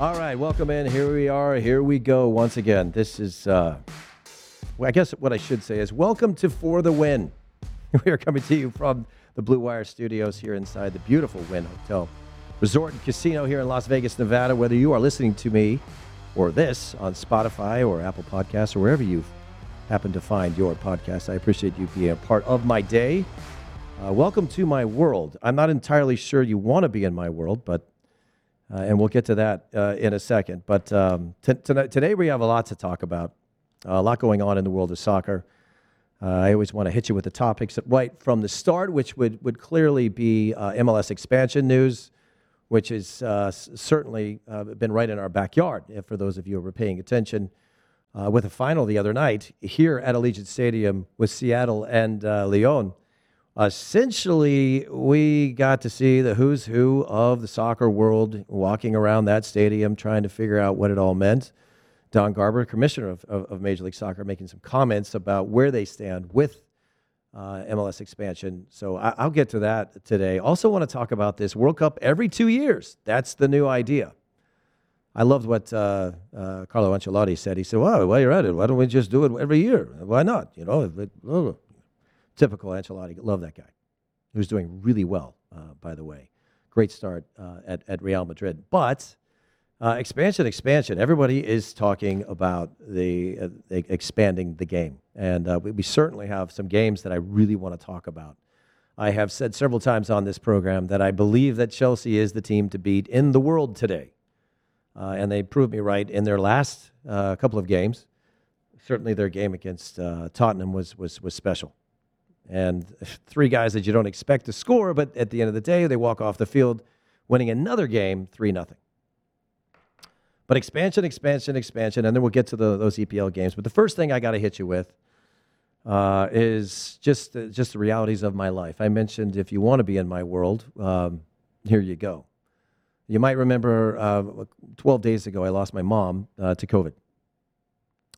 All right, welcome in. Here we are. Here we go once again. This is, uh, I guess what I should say is welcome to For the Win. We are coming to you from the Blue Wire Studios here inside the beautiful Wynn Hotel Resort and Casino here in Las Vegas, Nevada. Whether you are listening to me or this on Spotify or Apple Podcasts or wherever you happen to find your podcast, I appreciate you being a part of my day. Uh, welcome to my world. I'm not entirely sure you want to be in my world, but uh, and we'll get to that uh, in a second. But um, t- tonight, today we have a lot to talk about, a lot going on in the world of soccer. Uh, I always want to hit you with the topics right from the start, which would, would clearly be uh, MLS expansion news, which has uh, certainly uh, been right in our backyard, for those of you who were paying attention. with a final the other night here at Allegiant Stadium with Seattle and Lyon essentially, we got to see the who's who of the soccer world walking around that stadium trying to figure out what it all meant. Don Garber, commissioner of, of, of Major League Soccer, making some comments about where they stand with uh, MLS expansion. So I, will get to that today. Also, want to talk about this World Cup every two years. That's the new idea. I loved what uh, uh, Carlo Ancelotti said. He said, "Well, while you're at it, why don't we just do it every year? Why not? You know, it, Typical Ancelotti. Love that guy. Who's doing really well, uh, by the way. Great start uh, at, at Real Madrid. But uh, expansion, expansion. Everybody is talking about the, uh, expanding the game. And uh, we, we certainly have some games that I really want to talk about. I have said several times on this program that I believe that Chelsea is the team to beat in the world today. Uh, and they proved me right in their last couple of games. Certainly, their game against Tottenham was, was, was special and three guys that you don't expect to score, but at the end of the day, they walk off the field winning another game 3 0. But expansion, expansion, expansion, and then we'll get to the, those EPL games. But the first thing I got to hit you with uh, is just, uh, just the realities of my life. I mentioned if you want to be in my world, um, here you go. You might remember uh, 12 days ago, I lost my mom uh, to COVID.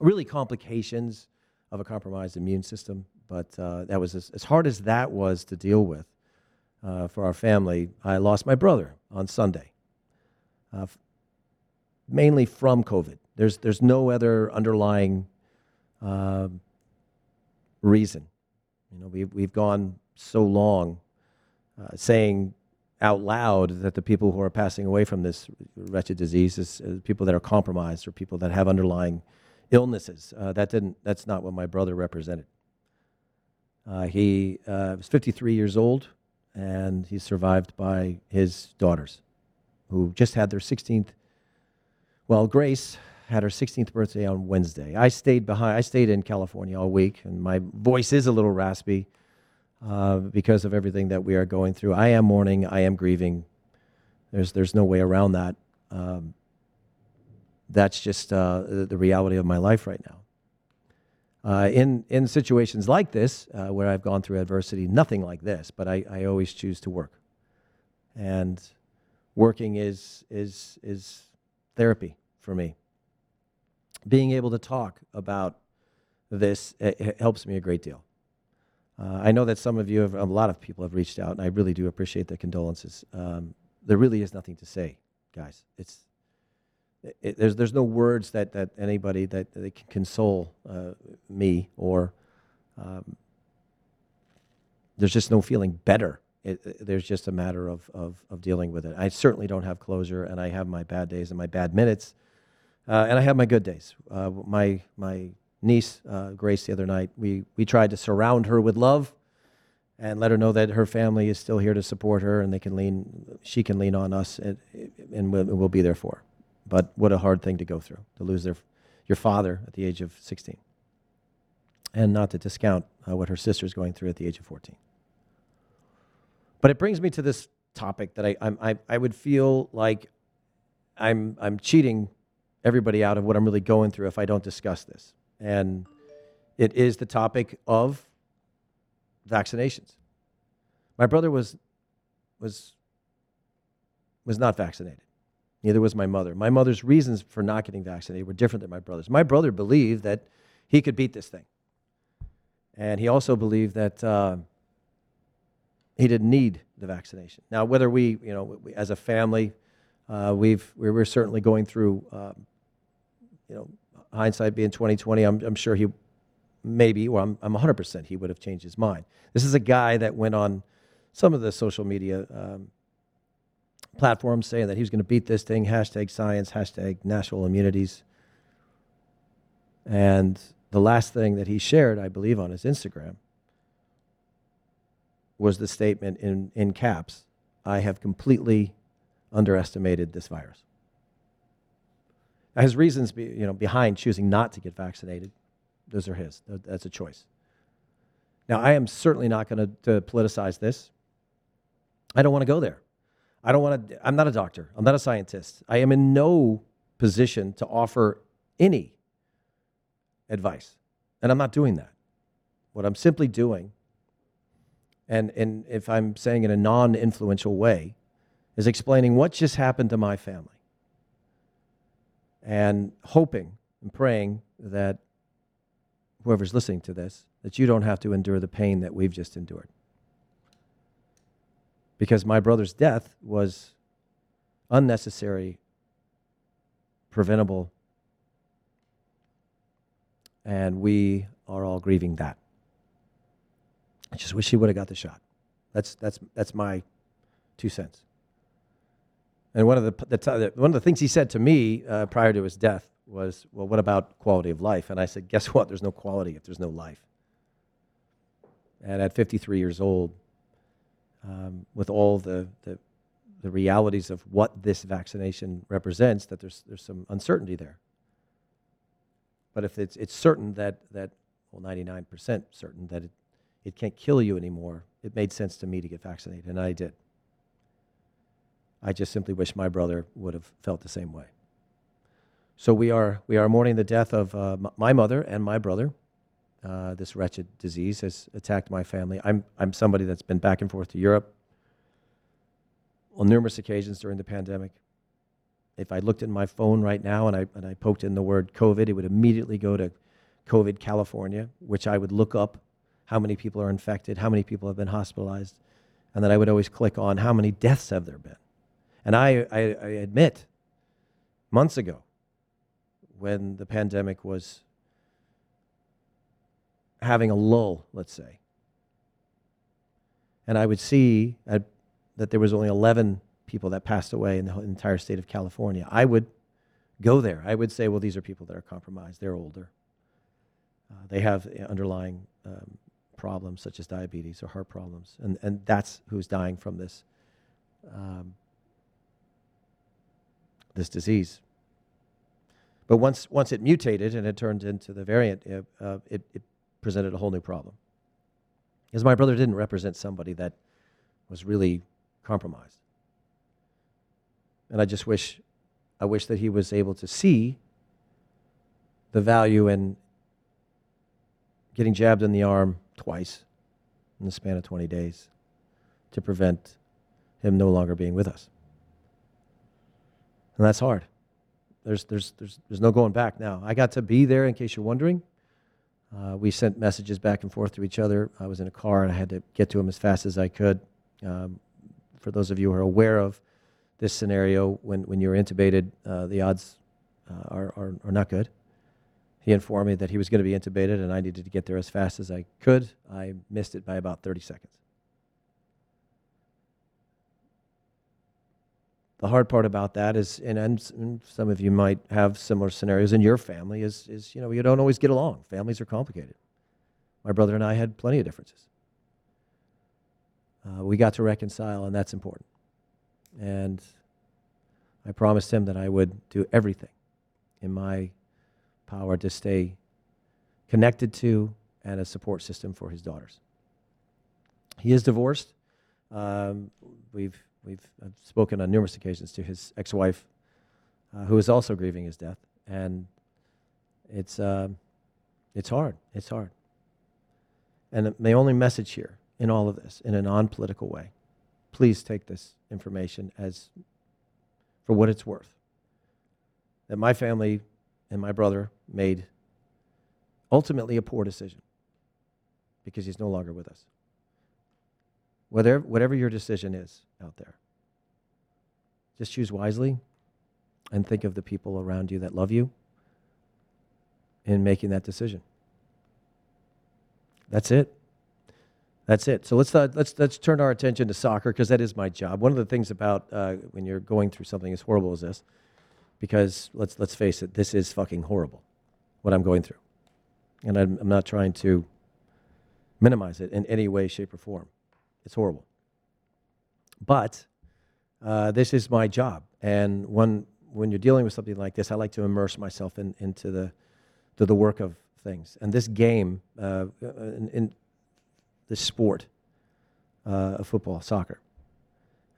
Really, complications of a compromised immune system. But uh, that was as, as, hard as that was to deal with uh, for our family. I lost my brother on Sunday, uh, mainly from COVID. There's, there's no other underlying um, reason. You know, we've, we've gone so long uh, saying out loud that the people who are passing away from this wretched disease is uh, people that are compromised or people that have underlying illnesses. Uh, that didn't, that's not what my brother represented. Uh, he uh, was 53 years old, and he's survived by his daughters, who just had their 16th. Well, Grace had her 16th birthday on Wednesday. I stayed behind. I stayed in California all week, and my voice is a little raspy uh, because of everything that we are going through. I am mourning. I am grieving. There's there's no way around that. Um, that's just uh, the reality of my life right now. Uh, in, in situations like this, uh, where I've gone through adversity, nothing like this, but I, I always choose to work. And working is, is, is therapy for me. Being able to talk about this it helps me a great deal. Uh, I know that some of you, have, a lot of people have reached out, and I really do appreciate the condolences. Um, there really is nothing to say, guys. It's, it, there's, there's no words that, that anybody that, that can console uh, me or um, there's just no feeling better. It, it, there's just a matter of, of, of, dealing with it. I certainly don't have closure, and I have my bad days and my bad minutes, uh, and I have my good days. Uh, my, my niece, uh, Grace, the other night, we, we tried to surround her with love and let her know that her family is still here to support her, and they can lean, she can lean on us, and, and we'll, we'll be there for her. But what a hard thing to go through to lose their, your father at the age of 16. And not to discount uh, what her sister is going through at the age of 14. But it brings me to this topic that I, I, I would feel like I'm, I'm cheating everybody out of what I'm really going through if I don't discuss this. And it is the topic of vaccinations. My brother was, was, was not vaccinated. Neither was my mother. My mother's reasons for not getting vaccinated were different than my brother's. My brother believed that he could beat this thing. And he also believed that uh, he didn't need the vaccination. Now, whether we, you know, we, as a family, Uh, we've we we're certainly going through, um, you know, hindsight being 2020. I'm, I'm sure he maybe, well, I'm, I'm 100% he would have changed his mind. This is a guy that went on some of the social media um, platforms saying that he was going to beat this thing, hashtag science, hashtag national immunities. And the last thing that he shared, I believe, on his Instagram was the statement in, in caps I have completely underestimated this virus. Now, his reasons be, you know, behind choosing not to get vaccinated, those are his. That's a choice. Now, I am certainly not going to politicize this. I don't want to go there. I don't want to, I'm not a doctor. I'm not a scientist. I am in no position to offer any advice. And I'm not doing that. What I'm simply doing, and, and if I'm saying in a non influential way, is explaining what just happened to my family and hoping and praying that whoever's listening to this, that you don't have to endure the pain that we've just endured. Because my brother's death was unnecessary, preventable, and we are all grieving that. I just wish he would have got the shot. That's, that's, that's my two cents. And one of the, the, one of the things he said to me uh, prior to his death was, Well, what about quality of life? And I said, Guess what? There's no quality if there's no life. And at 53 years old, um, with all the, the, the realities of what this vaccination represents, that there's, there's some uncertainty there. But if it's, it's certain that, that, well, 99% certain that it, it can't kill you anymore, it made sense to me to get vaccinated, and I did. I just simply wish my brother would have felt the same way. So we are, we are mourning the death of uh, my mother and my brother. Uh, this wretched disease has attacked my family. I'm, I'm somebody that's been back and forth to Europe on numerous occasions during the pandemic. If I looked at my phone right now and I, and I poked in the word COVID, it would immediately go to COVID California, which I would look up how many people are infected, how many people have been hospitalized, and then I would always click on how many deaths have there been. And I, I, I admit, months ago, when the pandemic was having a lull, let's say, and I would see that there was only 11 people that passed away in the entire state of California, I would go there. I would say, well, these are people that are compromised. They're older. Uh, they have underlying um, problems such as diabetes or heart problems, and, and that's who's dying from this um, this disease. But once, once it mutated and it turned into the variant, uh, it, it presented a whole new problem. Because my brother didn't represent somebody that was really compromised. And I just wish, I wish that he was able to see the value in getting jabbed in the arm twice in the span of 20 days to prevent him no longer being with us. And that's hard. There's, there's, there's, there's no going back now. I got to be there, in case you're wondering. Uh, we sent messages back and forth to each other. I was in a car and I had to get to him as fast as I could. Um, for those of you who are aware of this scenario, when, when you're intubated, uh, the odds uh, are, are, are not good. He informed me that he was going to be intubated and I needed to get there as fast as I could. I missed it by about 30 seconds. The hard part about that is, and, and, some of you might have similar scenarios in your family, is, is you know you don't always get along. Families are complicated. My brother and I had plenty of differences. Uh, we got to reconcile, and that's important. And I promised him that I would do everything in my power to stay connected to and a support system for his daughters. He is divorced. Um, we've We've I've spoken on numerous occasions to his ex wife, uh, who is also grieving his death. And it's, uh, it's hard. It's hard. And the only message here in all of this, in a non political way, please take this information as for what it's worth. That my family and my brother made ultimately a poor decision because he's no longer with us. Whatever, whatever your decision is out there, Just choose wisely and think of the people around you that love you in making that decision. That's it. That's it. So let's uh, let's let's turn our attention to soccer because that is my job. One of the things about uh, when you're going through something as horrible as this, because let's let's face it, this is fucking horrible, what I'm going through, and I'm, I'm not trying to minimize it in any way, shape, or form. It's horrible, but uh, this is my job, and when when you're dealing with something like this, I like to immerse myself in, into the to the work of things. And this game, uh, in, in the sport uh, of football, soccer,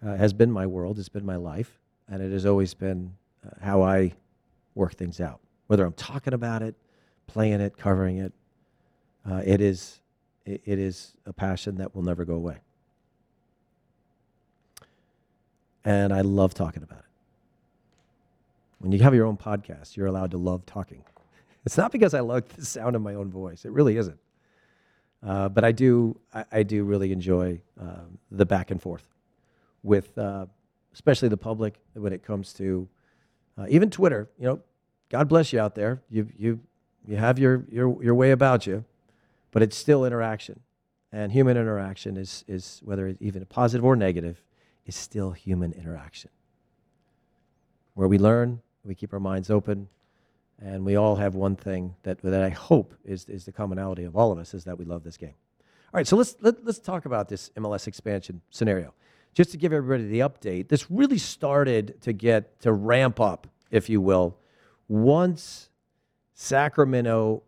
uh, has been my world. It's been my life, and it has always been uh, how I work things out. Whether I'm talking about it, playing it, covering it, uh, it is it, it is a passion that will never go away. And I love talking about it. When you have your own podcast, you're allowed to love talking. It's not because I love the sound of my own voice. It really isn't. Uh, but I do, I, I do really enjoy uh, the back and forth with, uh, especially the public when it comes to uh, even Twitter. You know, God bless you out there. You, you, you have your, your, your way about you, but it's still interaction. And human interaction is, is whether it's even positive or negative, is still human interaction. Where we learn, we keep our minds open, and we all have one thing that, that I hope is, is the commonality of all of us is that we love this game. All right, so let's, let, let's talk about this MLS expansion scenario. Just to give everybody the update, this really started to get to ramp up, if you will, once Sacramento,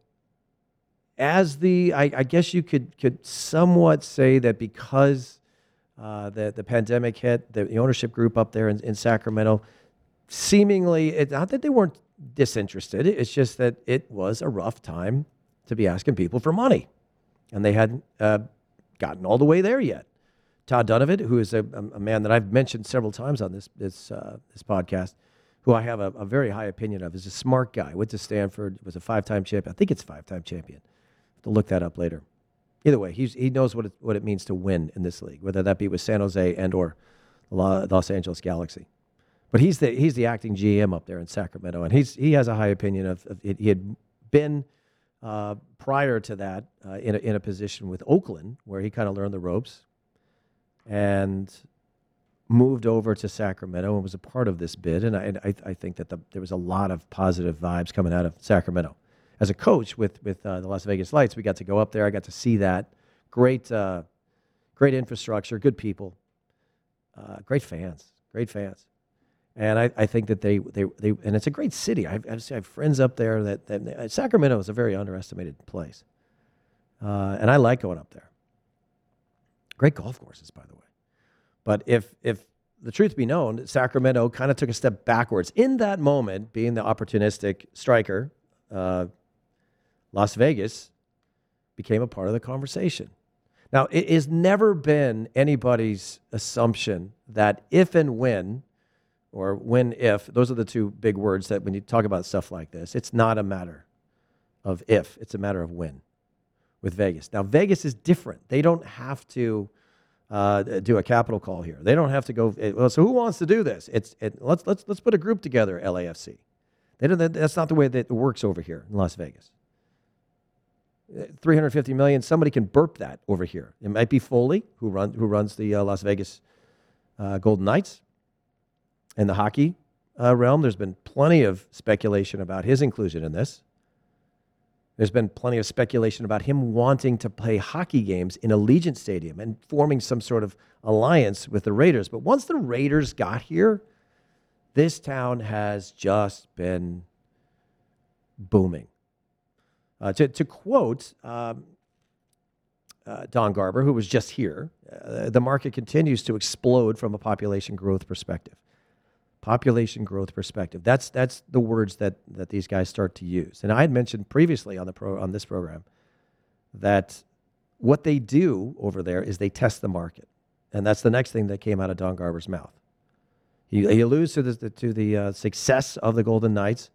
as the, I, I guess you could, could somewhat say that because uh, the, the pandemic hit, the, the ownership group up there in, in Sacramento, seemingly, it, not that they weren't disinterested, it's just that it was a rough time to be asking people for money. And they hadn't uh, gotten all the way there yet. Todd Dunivant, who is a, a, man that I've mentioned several times on this, this, uh, this podcast, who I have a, a, very high opinion of, is a smart guy. Went to Stanford, was a five time champion. I think it's five time champion. To look that up later. Either way, he's, he knows what it, what it means to win in this league, whether that be with San Jose and or Los Angeles Galaxy. But he's the he's the acting GM up there in Sacramento, and he's he has a high opinion of, of he had been uh, prior to that uh, in a, in a position with Oakland where he kind of learned the ropes, and moved over to Sacramento and was a part of this bid. And I and I, I think that the, there was a lot of positive vibes coming out of Sacramento. As a coach with with uh, the Las Vegas Lights, we got to go up there. I got to see that great uh, great infrastructure, good people, uh, great fans, great fans. And I, I think that they, they, they, and it's a great city. I, I have friends up there that, that Sacramento is a very underestimated place. Uh, and I like going up there. Great golf courses, by the way. But if, if the truth be known, Sacramento kind of took a step backwards. In that moment, being the opportunistic striker, uh, Las Vegas became a part of the conversation. Now, it has never been anybody's assumption that if and when or when if those are the two big words that when you talk about stuff like this it's not a matter of if it's a matter of when with vegas. Now vegas is different. They don't have to uh, do a capital call here. They don't have to go eh, well, so who wants to do this? It's it, let's let's let's put a group together lafc they don't, that's not the way that it works over here in las vegas 350 million somebody can burp that over here it might be foley who, run, who runs the uh, las vegas uh, golden knights in the hockey uh, realm. There's been plenty of speculation about his inclusion in this. There's been plenty of speculation about him wanting to play hockey games in Allegiant Stadium and forming some sort of alliance with the Raiders. But once the Raiders got here, this town has just been booming. Uh, to, to quote um, uh, Don Garber, who was just here, uh, the market continues to explode from a population growth perspective population growth perspective. That's that's the words that that these guys start to use. And I had mentioned previously on the pro on this program that what they do over there is they test the market, and that's the next thing that came out of Don Garber's mouth. He, he alludes to the to the uh, success of the Golden Knights,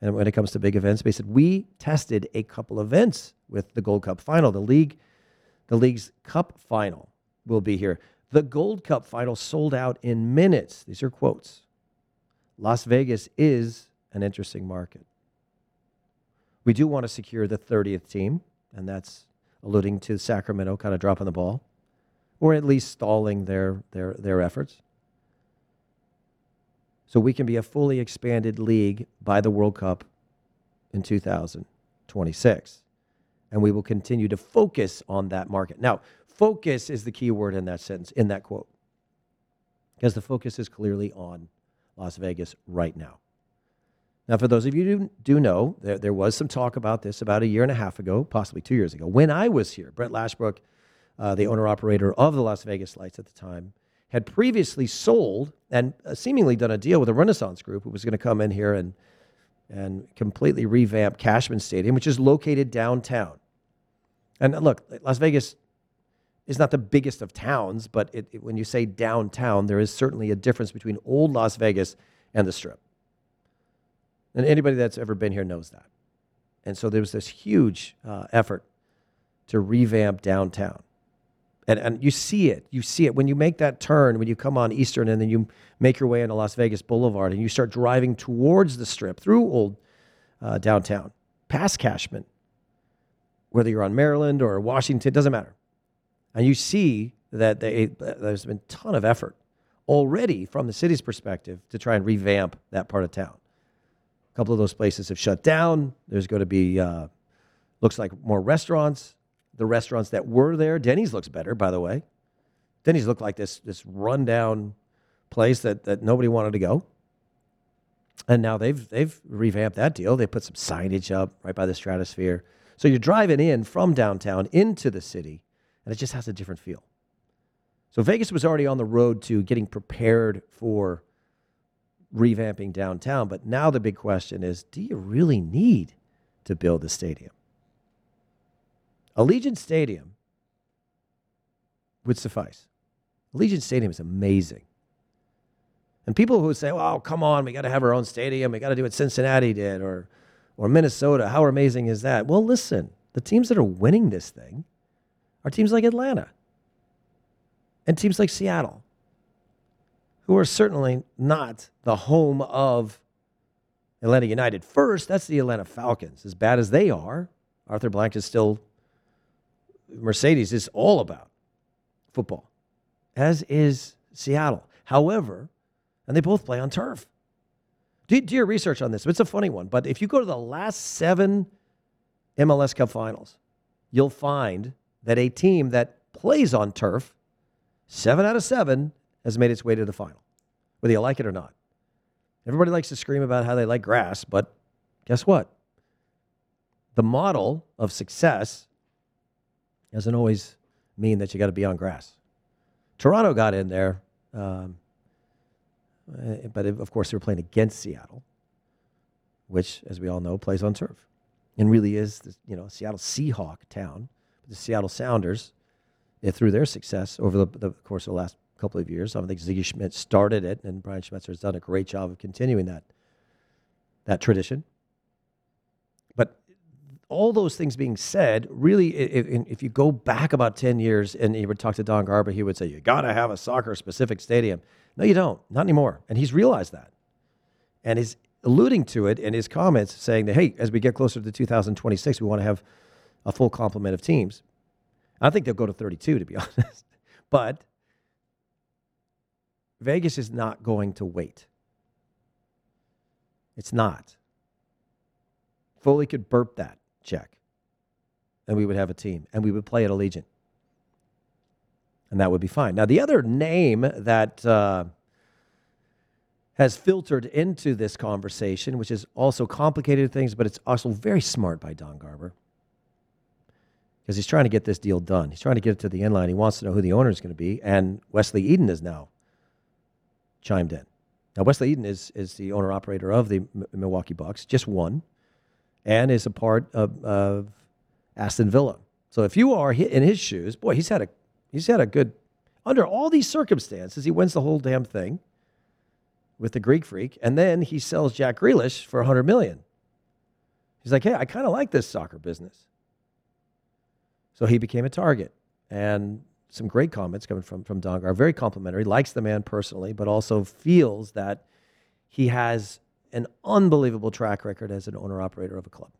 and when it comes to big events, he said we tested a couple events with the Gold Cup final, the league, the league's Cup final will be here. The Gold Cup final sold out in minutes. These are quotes Las Vegas is an interesting market. We do want to secure the 30th team, and that's alluding to Sacramento kind of dropping the ball, or at least stalling their, their, their efforts. So we can be a fully expanded league by the World Cup in 2026. And we will continue to focus on that market. Now, focus is the key word in that sentence, in that quote, because the focus is clearly on Las Vegas right now. Now, for those of you who do know, there, there was some talk about this about a year and a half ago, possibly two years ago, when I was here. Brett Lashbrook, uh, the owner operator of the Las Vegas Lights at the time, had previously sold and uh, seemingly done a deal with a Renaissance Group who was going to come in here and and completely revamp Cashman Stadium, which is located downtown. And look, Las Vegas is not the biggest of towns, but it, it, when you say downtown, there is certainly a difference between old Las Vegas and the Strip. And anybody that's ever been here knows that. And so there was this huge uh, effort to revamp downtown. And, and you see it. You see it when you make that turn, when you come on Eastern and then you make your way into Las Vegas Boulevard and you start driving towards the strip through old uh, downtown, past Cashman, whether you're on Maryland or Washington, doesn't matter. And you see that they, there's been a ton of effort already from the city's perspective to try and revamp that part of town. A couple of those places have shut down. There's going to be, uh, looks like more restaurants the restaurants that were there. Denny's looks better, by the way. Denny's looked like this this rundown place that, that nobody wanted to go. And now they've they've revamped that deal. They put some signage up right by the stratosphere. So you're driving in from downtown into the city, and it just has a different feel. So Vegas was already on the road to getting prepared for revamping downtown, but now the big question is, do you really need to build a stadium? Allegiant Stadium would suffice. Allegiant Stadium is amazing. And people who say, well, come on, we got to have our own stadium. We got to do what Cincinnati did or, or Minnesota. How amazing is that? Well, listen, the teams that are winning this thing are teams like Atlanta and teams like Seattle, who are certainly not the home of Atlanta United. First, that's the Atlanta Falcons. As bad as they are, Arthur Blank is still Mercedes is all about football, as is Seattle. However, and they both play on turf. Do, do your research on this. It's a funny one, but if you go to the last seven MLS Cup finals, you'll find that a team that plays on turf, seven out of seven, has made its way to the final, whether you like it or not. Everybody likes to scream about how they like grass, but guess what? The model of success doesn't always mean that you got to be on grass. Toronto got in there, um, eh, but of course they were playing against Seattle, which, as we all know, plays on turf, and really is the, you know Seattle Seahawk town. The Seattle Sounders, eh, through their success over the, the course of the last couple of years, I think Sigi Schmid started it, and Brian Schmetzer has done a great job of continuing that that tradition all those things being said, really, if, if, you go back about 10 years and you would talk to Don Garber, he would say, You got to have a soccer specific stadium. No, you don't. Not anymore. And he's realized that. And he's alluding to it in his comments, saying that, hey, as we get closer to 2026, we want to have a full complement of teams. I think they'll go to 32, to be honest. but Vegas is not going to wait. It's not. Foley could burp that check. And we would have a team and we would play at Allegiant. And that would be fine. Now, the other name that uh, has filtered into this conversation, which is also complicated things, but it's also very smart by Don Garber, because he's trying to get this deal done. He's trying to get it to the end line. He wants to know who the owner is going to be. And Wesley Eden is now chimed in. Now, Wesley Eden is, is the owner operator of the M- Milwaukee Bucks, just one and is a part of, of Aston Villa. So if you are in his shoes, boy, he's had a he's had a good under all these circumstances, he wins the whole damn thing with the Greek freak, and then he sells Jack Grealish for 100 million. He's like, hey, I kind of like this soccer business. So he became a target, and some great comments coming from from Dongar, very complimentary. Likes the man personally, but also feels that he has an unbelievable track record as an owner operator of a club.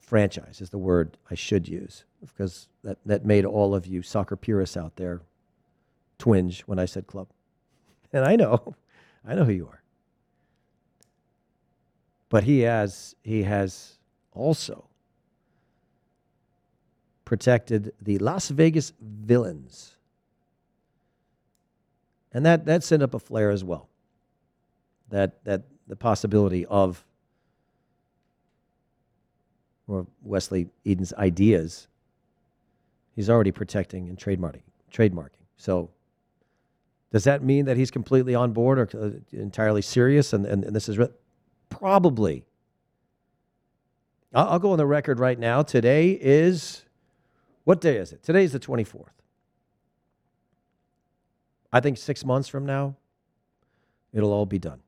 Franchise is the word I should use because that, that made all of you soccer purists out there twinge when I said club. And I know, I know who you are. But he has he has also protected the Las Vegas Villains. And that, that sent up a flare as well. That, that the possibility of or Wesley Eden's ideas, he's already protecting and trademarking. trademarking. So does that mean that he's completely on board or uh, entirely serious and, and, and this is re- probably I'll, I'll go on the record right now. Today is what day is it? Today is the 24th. I think six months from now, it'll all be done.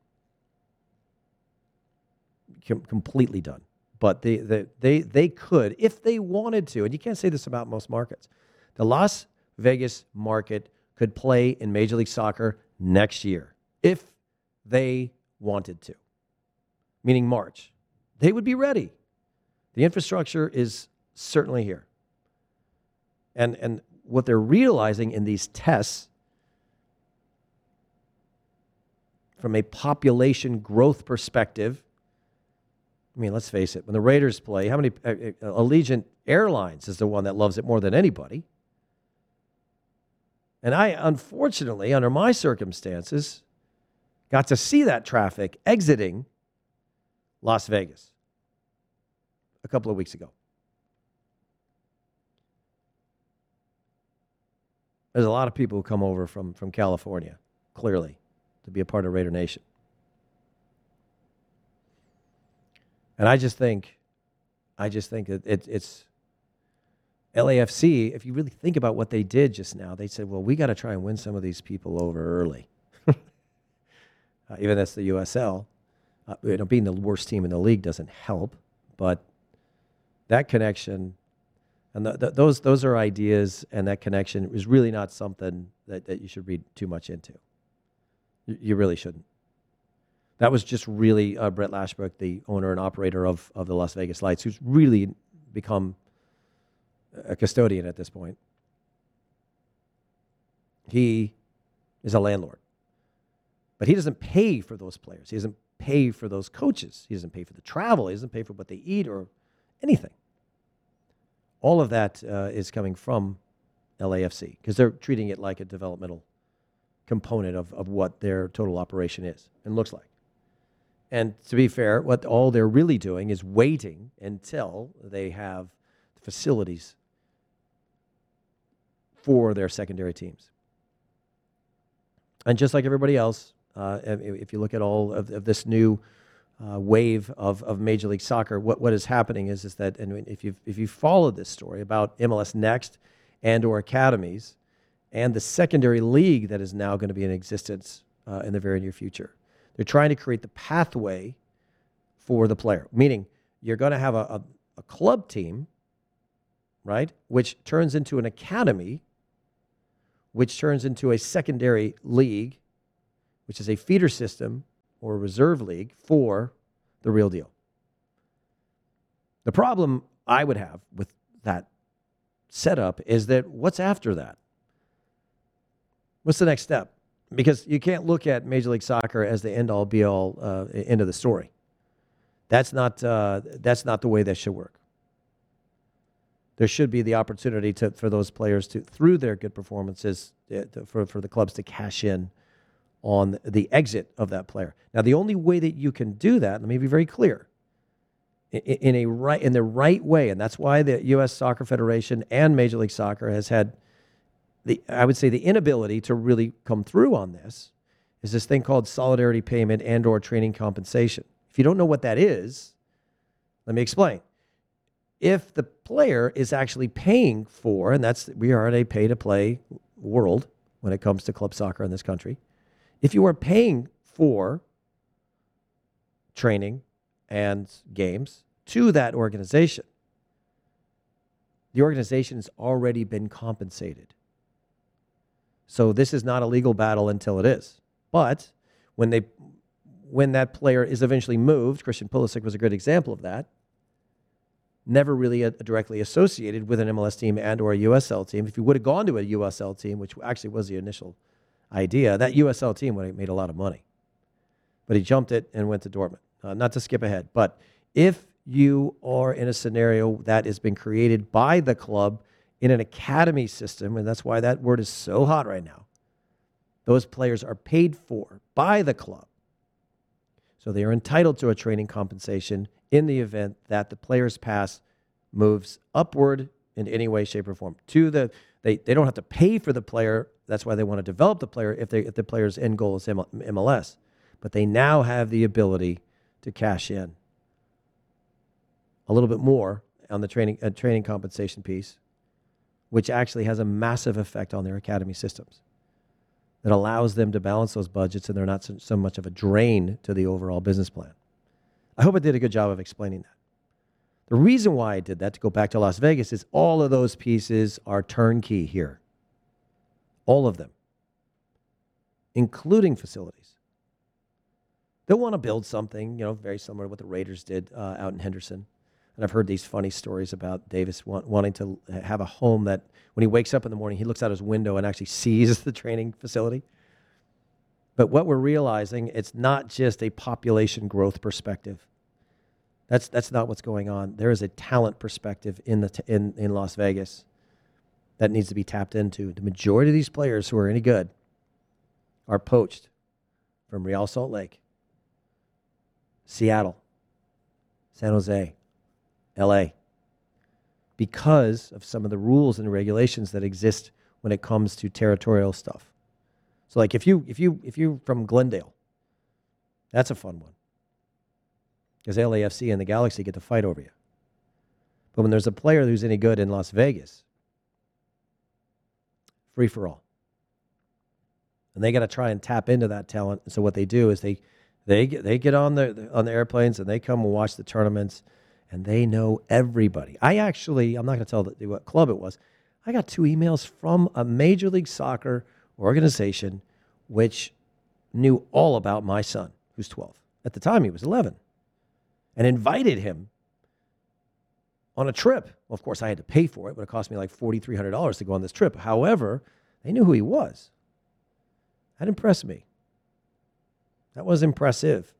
Com- completely done. But they, they, they, they could, if they wanted to, and you can't say this about most markets, the Las Vegas market could play in Major League Soccer next year if they wanted to, meaning March. They would be ready. The infrastructure is certainly here. And, and what they're realizing in these tests from a population growth perspective, I mean, let's face it, when the Raiders play, how many uh, uh, Allegiant Airlines is the one that loves it more than anybody. And I, unfortunately, under my circumstances, got to see that traffic exiting Las Vegas a couple of weeks ago. There's a lot of people who come over from, from California, clearly, to be a part of Raider Nation. And I just think, I just think that it, it's LAFC. If you really think about what they did just now, they said, "Well, we got to try and win some of these people over early." uh, even that's the USL. Uh, you know, being the worst team in the league doesn't help, but that connection and those, those are ideas, and that connection is really not something that, that you should read too much into. You, you really shouldn't. That was just really uh, Brett Lashbrook, the owner and operator of, of the Las Vegas Lights, who's really become a custodian at this point. He is a landlord. But he doesn't pay for those players. He doesn't pay for those coaches. He doesn't pay for the travel. He doesn't pay for what they eat or anything. All of that uh, is coming from LAFC because they're treating it like a developmental component of, of what their total operation is and looks like. And to be fair, what all they're really doing is waiting until they have the facilities for their secondary teams. And just like everybody else, uh, if you look at all of, of this new uh, wave of, of Major League Soccer, what, what is happening is, is that, and if you've, if you followed this story about MLS Next and or academies and the secondary league that is now going to be in existence uh, in the very near future, they're trying to create the pathway for the player, meaning you're going to have a, a, a club team, right, which turns into an academy, which turns into a secondary league, which is a feeder system or reserve league for the real deal. The problem I would have with that setup is that what's after that? What's the next step? Because you can't look at Major League Soccer as the end all be all uh, end of the story. That's not, uh, that's not the way that should work. There should be the opportunity to, for those players to, through their good performances, uh, for, for the clubs to cash in on the exit of that player. Now, the only way that you can do that, let me be very clear, in, a right in the right way, and that's why the U.S. Soccer Federation and Major League Soccer has had the I would say the inability to really come through on this is this thing called solidarity payment and or training compensation. If you don't know what that is, let me explain. If the player is actually paying for, and that's we are in a pay to play world when it comes to club soccer in this country if you are paying for training and games to that organization, the organization has already been compensated. So this is not a legal battle until it is. But when they when that player is eventually moved, Christian Pulisic was a good example of that. Never really a, directly associated with an MLS team and or a USL team. If he would have gone to a USL team, which actually was the initial idea, that USL team would have made a lot of money. But he jumped it and went to Dortmund. Uh, not to skip ahead, but if you are in a scenario that has been created by the club in an academy system, and that's why that word is so hot right now. Those players are paid for by the club. So they are entitled to a training compensation in the event that the player's pass moves upward in any way, shape, or form. To the they, they don't have to pay for the player. That's why they want to develop the player if they if the player's end goal is MLS. But they now have the ability to cash in a little bit more on the training uh, training compensation piece, which actually has a massive effect on their academy systems. That allows them to balance those budgets, and they're not so, so much of a drain to the overall business plan. I hope I did a good job of explaining that. The reason why I did that, to go back to Las Vegas, is all of those pieces are turnkey here. All of them, including facilities. They'll want to build something, you know, very similar to what the Raiders did uh, out in Henderson. And I've heard these funny stories about Davis want, wanting to have a home that when he wakes up in the morning, he looks out his window and actually sees the training facility. But what we're realizing, it's not just a population growth perspective. That's, that's not what's going on. There is a talent perspective in, the t- in, in Las Vegas that needs to be tapped into. The majority of these players who are any good are poached from Real Salt Lake, Seattle, San Jose, LA because of some of the rules and regulations that exist when it comes to territorial stuff. So like if you if you if you're from Glendale, that's a fun one. Because LAFC and the Galaxy get to fight over you. But when there's a player who's any good in Las Vegas, free for all. And they got to try and tap into that talent. And so what they do is they they get, they get on the on the airplanes and they come and watch the tournaments and they know everybody. I actually, I'm not going to tell the, what club it was. I got two emails from a Major League Soccer organization which knew all about my son, who's 12. At the time, he was 11, and invited him on a trip. Well, of course, I had to pay for it. But it cost me like $4,300 to go on this trip. However, they knew who he was. That impressed me. That was impressive.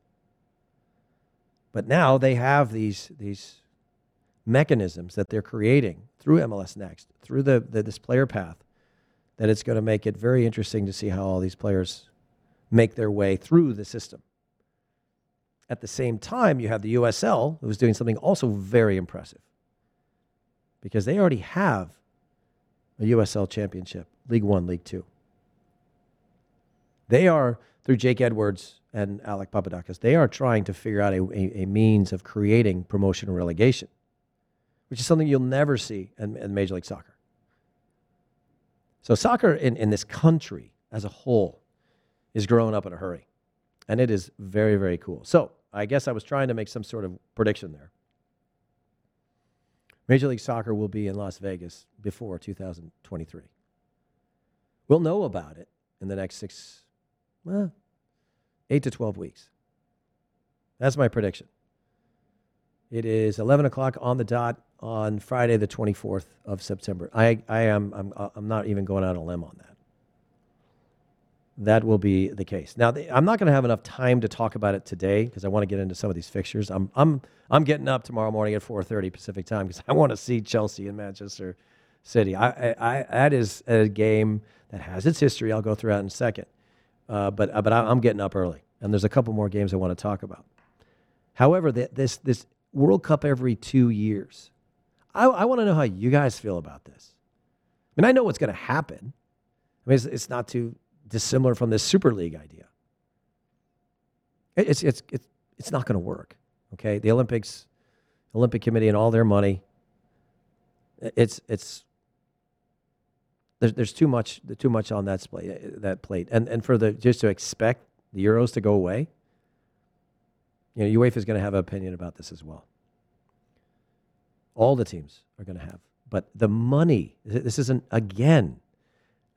But now they have these, these mechanisms that they're creating through MLS Next, through the, the, this player path, that it's going to make it very interesting to see how all these players make their way through the system. At the same time, you have the USL, who's doing something also very impressive because they already have a USL championship, League One, League Two. They are, through Jake Edwards and Alec Papadakis, they are trying to figure out a, a, a, means of creating promotion and relegation, which is something you'll never see in, in Major League Soccer. So, soccer in, in this country as a whole is growing up in a hurry, and it is very, very cool. So, I guess I was trying to make some sort of prediction there. Major League Soccer will be in Las Vegas before 2023. We'll know about it in the next six, well, eight to 12 weeks. That's my prediction. It is 11 o'clock on the dot on Friday, the 24th of September. I, I am, I'm, uh, I'm not even going out on a limb on that. That will be the case. Now, the, I'm not going to have enough time to talk about it today because I want to get into some of these fixtures. I'm, I'm, I'm getting up tomorrow morning at 4:30 Pacific time because I want to see Chelsea and Manchester City. I, I, I, that is a game that has its history. I'll go through that in a second. Uh, but uh, but I, am getting up early, and there's a couple more games I want to talk about. However, the, this this World Cup every two years, I, I want to know how you guys feel about this. I mean, I know what's going to happen. I mean, it's, it's, not too dissimilar from this Super League idea. It, it's it's it's it's not going to work. Okay, the Olympics, Olympic Committee, and all their money. It's it's there's, there's too much too much on that plate that plate and and for the just to expect the euros to go away you know UEFA is going to have an opinion about this as well all the teams are going to have but the money this isn't again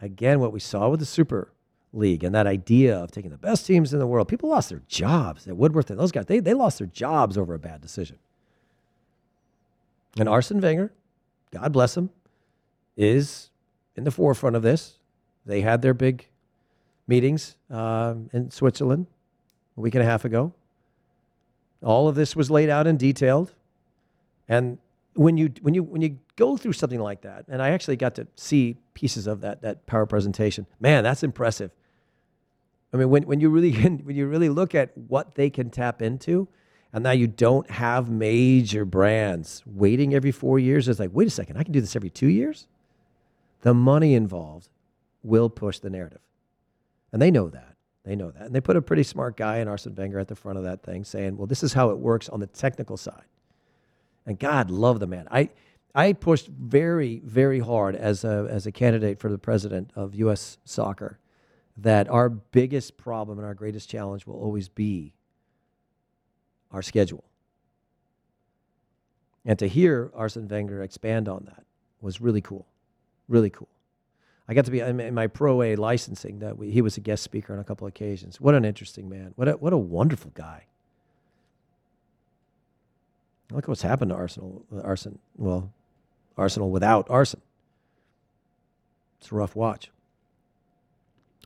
again what we saw with the super league and that idea of taking the best teams in the world. People lost their jobs at Woodward and those guys. They, they lost their jobs over a bad decision. And Arsene Wenger, God bless him, is in the forefront of this. They had their big meetings um, in Switzerland a week and a half ago. All of this was laid out and detailed. And when you when you when you go through something like that, and I actually got to see pieces of that that power presentation, man, that's impressive. I mean, when, when you really when you really look at what they can tap into, and now you don't have major brands waiting every four years. It's like, wait a second, I can do this every two years. The money involved will push the narrative, and they know that. They know that, and they put a pretty smart guy in Arsene Wenger at the front of that thing, saying, "Well, this is how it works on the technical side." And God love the man. I I pushed very very hard as a as a candidate for the president of U.S. Soccer that our biggest problem and our greatest challenge will always be our schedule. And to hear Arsene Wenger expand on that was really cool, really cool. I got to be in my Pro A licensing that we, he was a guest speaker on a couple occasions. What an interesting man! What a what a wonderful guy. Look what's happened to Arsenal. Arsenal, well, Arsenal without Arsene. It's a rough watch.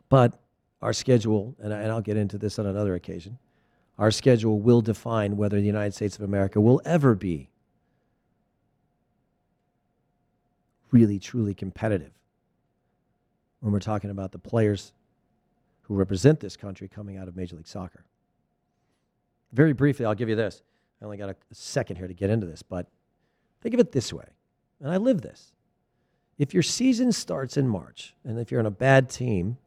But our schedule, and, I, and I'll get into this on another occasion, our schedule will define whether the United States of America will ever be really, truly competitive when we're talking about the players who represent this country coming out of Major League Soccer. Very briefly, I'll give you this. I only got a second here to get into this, but think of it this way, and I live this. If your season starts in March, and if you're on a bad team,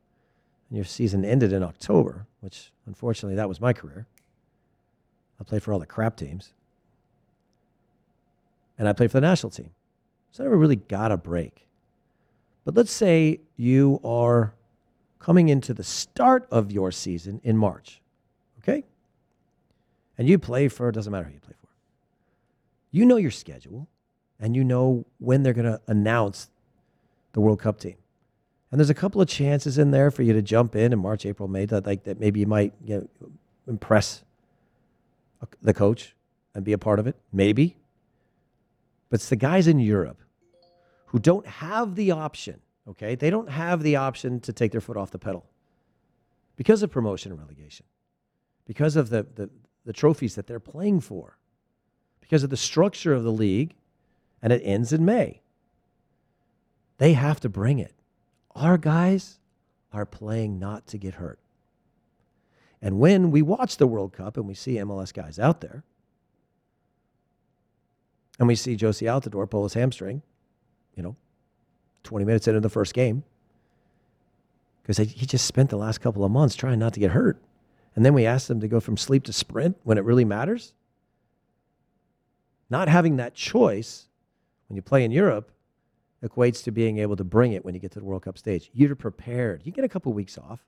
and your season ended in October, which unfortunately that was my career, I played for all the crap teams. And I played for the national team. So I never really got a break. But let's say you are coming into the start of your season in March, okay? And you play for, it doesn't matter who you play for. You know your schedule and you know when they're going to announce the World Cup team. And there's a couple of chances in there for you to jump in in March, April, May that like that maybe you might you know, impress the coach and be a part of it? Maybe. But it's the guys in Europe who don't have the option, okay? They don't have the option to take their foot off the pedal because of promotion and relegation, because of the, the, the trophies that they're playing for, because of the structure of the league, and it ends in May. They have to bring it. Our guys are playing not to get hurt. And when we watch the World Cup and we see MLS guys out there, and we see Jozy Altidore pull his hamstring, you know, 20 minutes into the first game, because he just spent the last couple of months trying not to get hurt. And then we asked them to go from sleep to sprint when it really matters. Not having that choice when you play in Europe equates to being able to bring it when you get to the World Cup stage. You're prepared. You get a couple of weeks off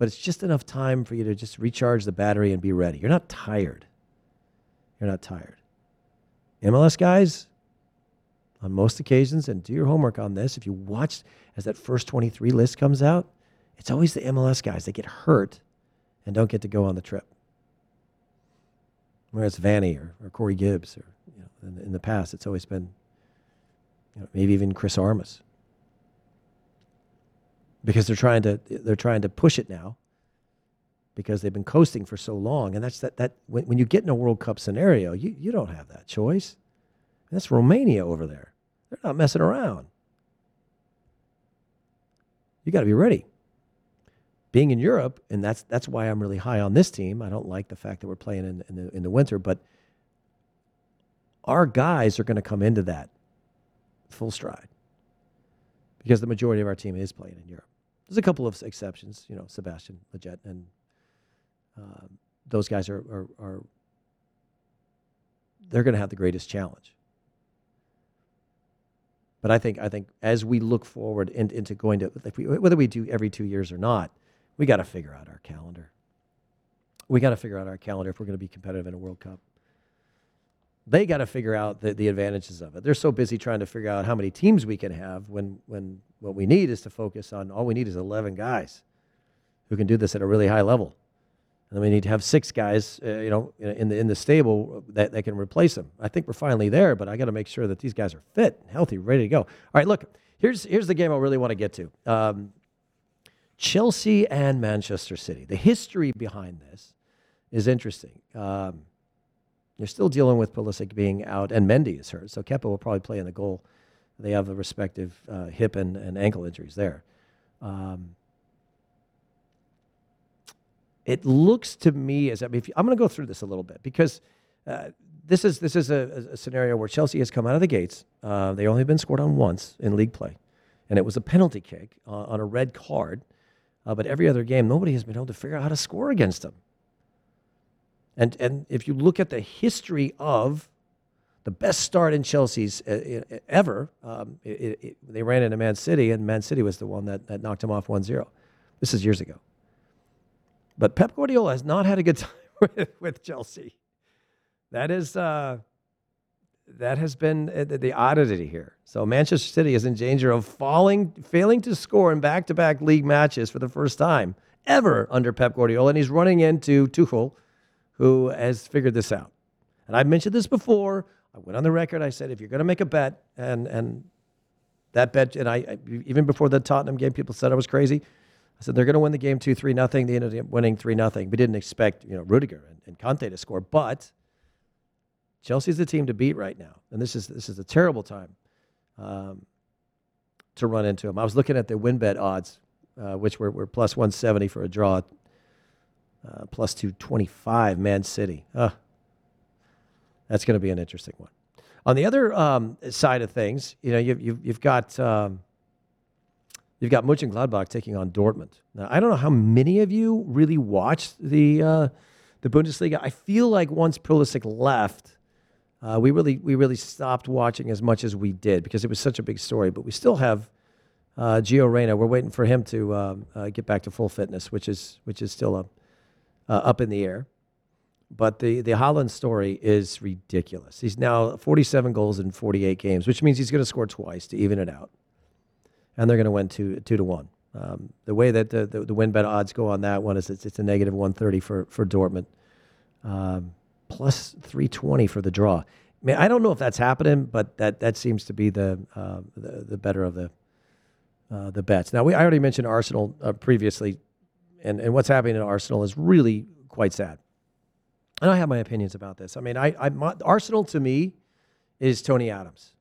but it's just enough time for you to just recharge the battery and be ready. You're not tired. You're not tired. MLS guys, on most occasions, and do your homework on this, if you watch as that first 23 list comes out, it's always the MLS guys that get hurt and don't get to go on the trip. Whereas Vanney or, or Corey Gibbs, or you know, in, in the past, it's always been you know, maybe even Chris Armas. Because they're trying to they're trying to push it now because they've been coasting for so long. And that's that that when, when you get in a world cup scenario you, you don't have that choice that's romania over there they're not messing around you got to be ready being in europe and that's that's why i'm really high on this team i don't like the fact that we're playing in, in the in the winter but our guys are going to come into that full stride because the majority of our team is playing in Europe. There's a couple of exceptions, you know, Sebastian Lletget, and uh, those guys are, are, are they're going to have the greatest challenge. But I think I think as we look forward in, into going to we, whether we do every two years or not, we got to figure out our calendar. We got to figure out our calendar if we're going to be competitive in a World Cup. They got to figure out the, the advantages of it. They're so busy trying to figure out how many teams we can have when, when what we need is to focus on all we need is 11 guys who can do this at a really high level. And we need to have six guys, uh, you know, in the in the stable that, that can replace them. I think we're finally there, but I got to make sure that these guys are fit, healthy, ready to go. All right, look, here's here's the game I really want to get to. Um, Chelsea and Manchester City. The history behind this is interesting. Um, you're still dealing with Pulisic being out, and Mendy is hurt, so Kepa will probably play in the goal. They have the respective uh, hip and, and ankle injuries there. Um, it looks to me as I mean, I'm going to go through this a little bit because uh, this is this is a, a, scenario where Chelsea has come out of the gates. Uh, they only been scored on once in league play, and it was a penalty kick uh, on a red card. Uh, but every other game, nobody has been able to figure out how to score against them. And and if you look at the history of the best start in Chelsea's uh, ever, um, it, it, they ran into Man City, and Man City was the one that, that knocked them off 1-0. This is years ago. But Pep Guardiola has not had a good time with, with Chelsea. That is uh, that has been uh, the oddity here. So Manchester City is in danger of falling, failing to score in back-to-back league matches for the first time ever under Pep Guardiola, and he's running into Tuchel, who has figured this out. And I've mentioned this before. I went on the record. I said, if you're going to make a bet, and and that bet, and I, I even before the Tottenham game, people said I was crazy. I said they're going to win the game two three nothing. They ended up winning three nothing. We didn't expect you know Rudiger and, and Kante to score, but Chelsea's the team to beat right now, and this is this is a terrible time um, to run into them. I was looking at the win bet odds, uh, which were, were plus one seventy for a draw, uh, plus two twenty five. Man City, uh, that's going to be an interesting one. On the other um, side of things, you know, you've you've, you've got. Um, You've got Mönchengladbach taking on Dortmund. Now, I don't know how many of you really watched the uh, the Bundesliga. I feel like once Pulisic left, uh, we really we really stopped watching as much as we did because it was such a big story. But we still have uh, Gio Reyna. We're waiting for him to um, uh, get back to full fitness, which is which is still up uh, up in the air. But the the Haaland story is ridiculous. He's now 47 goals in 48 games, which means he's going to score twice to even it out and they're going to win two two to one. Um, the way that the, the, the, win bet odds go on that one is it's, it's a negative 130 for for Dortmund, um, plus 320 for the draw. I, mean, I don't know if that's happening, but that that seems to be the uh, the, the, better of the uh, the bets. Now we I already mentioned Arsenal uh, previously, and and what's happening in Arsenal is really quite sad. And I have my opinions about this. I mean, I, I my, Arsenal to me is Tony Adams,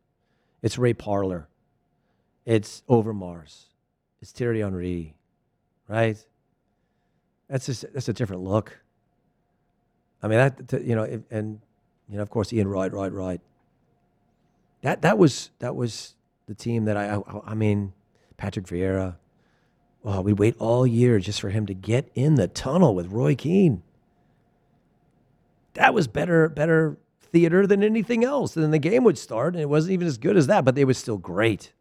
it's Ray Parlour, it's Overmars. It's Thierry Henry, right? That's just, that's a different look. I mean, that you know, and you know, of course, Ian Wright, Wright, Wright. That that was that was the team that I I, I mean, Patrick Vieira. Oh, well, we'd wait all year just for him to get in the tunnel with Roy Keane. That was better better theater than anything else. And then the game would start, and it wasn't even as good as that, but they was still great.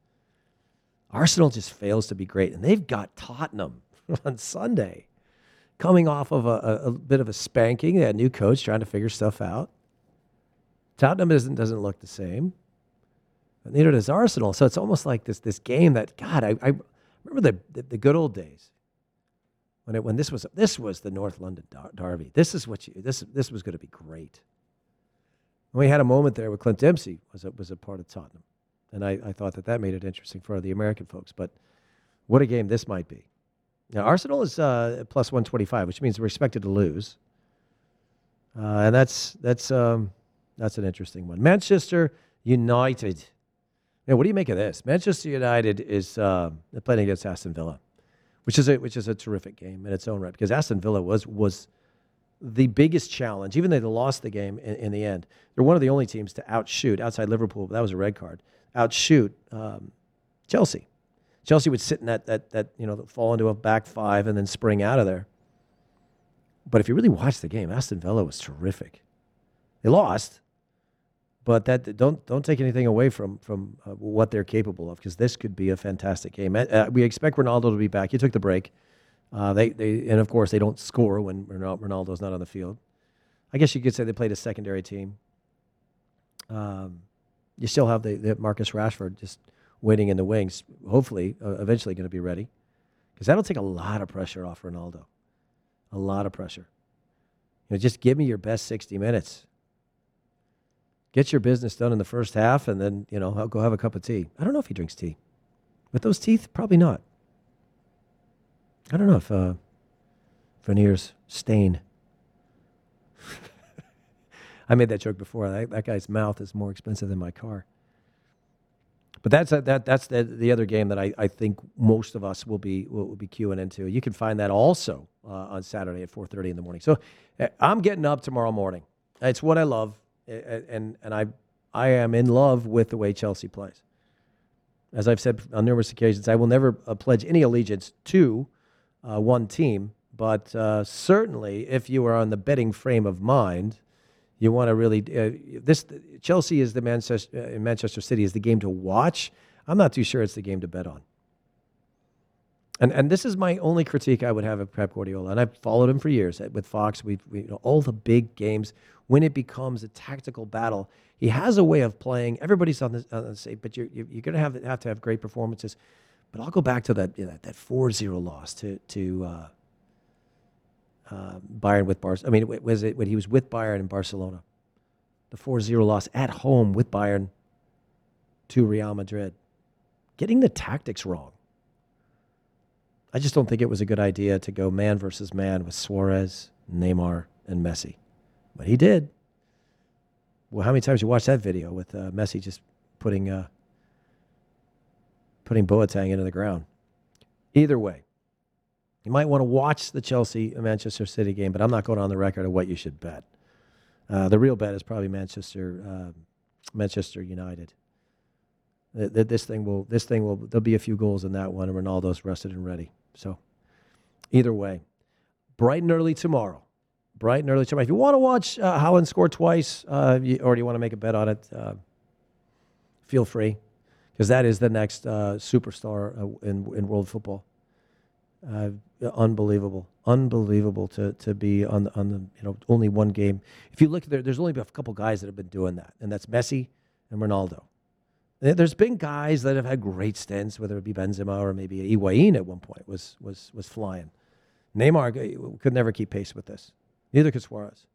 Arsenal just fails to be great. And they've got Tottenham on Sunday coming off of a, a, a, bit of a spanking. They had a new coach trying to figure stuff out. Tottenham doesn't, doesn't look the same. But neither does Arsenal. So it's almost like this, this game that, God, I, I remember the, the, the, good old days. When, it, when this was this was the North London Derby. This is what you this this was going to be great. And we had a moment there where Clint Dempsey was a, was a part of Tottenham. And I, I thought that that made it interesting for the American folks. But what a game this might be. Now, Arsenal is uh, plus 125, which means we're expected to lose. Uh, and that's, that's, um, that's an interesting one. Manchester United. Now, what do you make of this? Manchester United is uh, playing against Aston Villa, which is, a, which is a terrific game in its own right because Aston Villa was, was the biggest challenge, even though they lost the game in, in the end. They're one of the only teams to outshoot outside Liverpool, but that was a red card outshoot um, Chelsea. Chelsea would sit in that, that, that, you know, fall into a back five and then spring out of there. But if you really watch the game, Aston Villa was terrific. They lost, but that don't don't take anything away from from uh, what they're capable of because this could be a fantastic game. Uh, we expect Ronaldo to be back. He took the break. Uh, they they and of course they don't score when Ronaldo's not on the field. I guess you could say they played a secondary team. Um, you still have the, the Marcus Rashford just waiting in the wings. Hopefully, uh, eventually going to be ready, because that'll take a lot of pressure off Ronaldo. A lot of pressure. You know, just give me your best 60 minutes. Get your business done in the first half, and then you know, I'll go have a cup of tea. I don't know if he drinks tea. With those teeth, probably not. I don't know if uh, veneers stain. I made that joke before. That, that, guy's mouth is more expensive than my car. But that's a, that that's the, the other game that I, I think most of us will be will, will be queuing into. You can find that also uh, on Saturday at 4:30 in the morning. So uh, I'm getting up tomorrow morning. It's what I love, and and I I am in love with the way Chelsea plays. As I've said on numerous occasions, I will never uh, pledge any allegiance to uh, one team, but uh, certainly if you are on the betting frame of mind you want to really uh, this Chelsea is the Manchester uh, Manchester City is the game to watch. I'm not too sure it's the game to bet on. And and this is my only critique I would have of Pep Guardiola. And I've followed him for years with Fox. We've we, you know, all the big games when it becomes a tactical battle. He has a way of playing. Everybody's on the, on the same, but you're, you're going to have have to have great performances. But I'll go back to that you know, that 4-0 loss to to uh, uh, Bayern with Bar. I mean, was it when he was with Bayern in Barcelona? The 4-0 loss at home with Bayern to Real Madrid. Getting the tactics wrong. I just don't think it was a good idea to go man versus man with Suarez, Neymar, and Messi. But he did. Well, how many times you watched that video with uh, Messi just putting uh, putting Boateng into the ground? Either way, you might want to watch the Chelsea Manchester City game, but I'm not going on the record of what you should bet. Uh, the real bet is probably Manchester uh, Manchester United. This thing will this thing will there'll be a few goals in that one, and Ronaldo's rested and ready. So either way, bright and early tomorrow. Bright and early tomorrow. If you want to watch uh, Haaland score twice, uh, you, or you want to make a bet on it, uh, feel free, because that is the next uh, superstar uh, in in world football. Uh, unbelievable, unbelievable to to be on the, on the you know only one game. If you look there, there's only a couple guys that have been doing that, and that's Messi and Ronaldo. There's been guys that have had great stints, whether it be Benzema or maybe Higuain at one point was was was flying. Neymar could never keep pace with this. Neither could Suarez.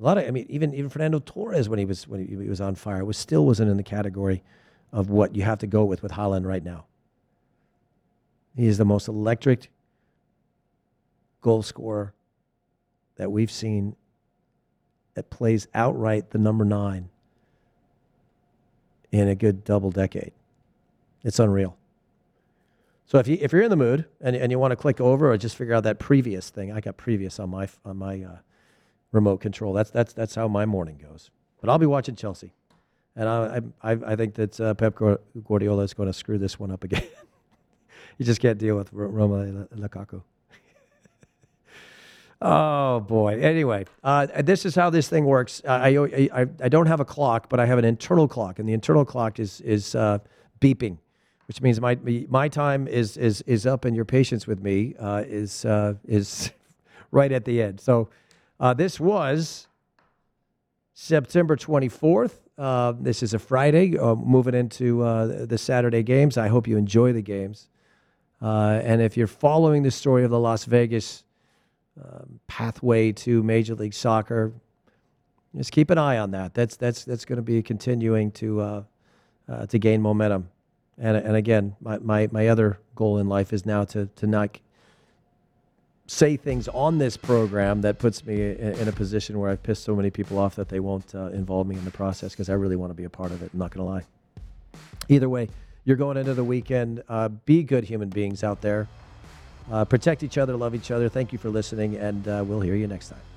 A lot of, I mean, even even Fernando Torres when he was when he, he was on fire was still wasn't in the category of what you have to go with with Haaland right now. He is the most electric goal scorer that we've seen that plays outright the number nine in a good double decade. It's unreal. So if you if you're in the mood and, and you want to click over or just figure out that previous thing, I got previous on my on my uh, remote control. That's that's that's how my morning goes. But I'll be watching Chelsea, and I I I think that uh, Pep Guardiola is going to screw this one up again. you just can't deal with Romelu Lukaku. oh boy. Anyway, uh, this is how this thing works. I, I, I don't have a clock, but I have an internal clock, and the internal clock is is uh, beeping, which means my my time is is is up, and your patience with me uh, is uh, is right at the end. So uh, this was September twenty fourth. Uh, this is a Friday, moving into the Saturday games. I hope you enjoy the games. Uh, and if you're following the story of the Las Vegas um, pathway to Major League Soccer, just keep an eye on that. That's that's that's going to be continuing to uh, uh, to gain momentum. And and again, my, my my other goal in life is now to to not say things on this program that puts me in, in a position where I've pissed so many people off that they won't uh, involve me in the process because I really want to be a part of it. I'm not going to lie. Either way, you're going into the weekend. Uh, be good human beings out there. Uh, protect each other, love each other. Thank you for listening, and uh, we'll hear you next time.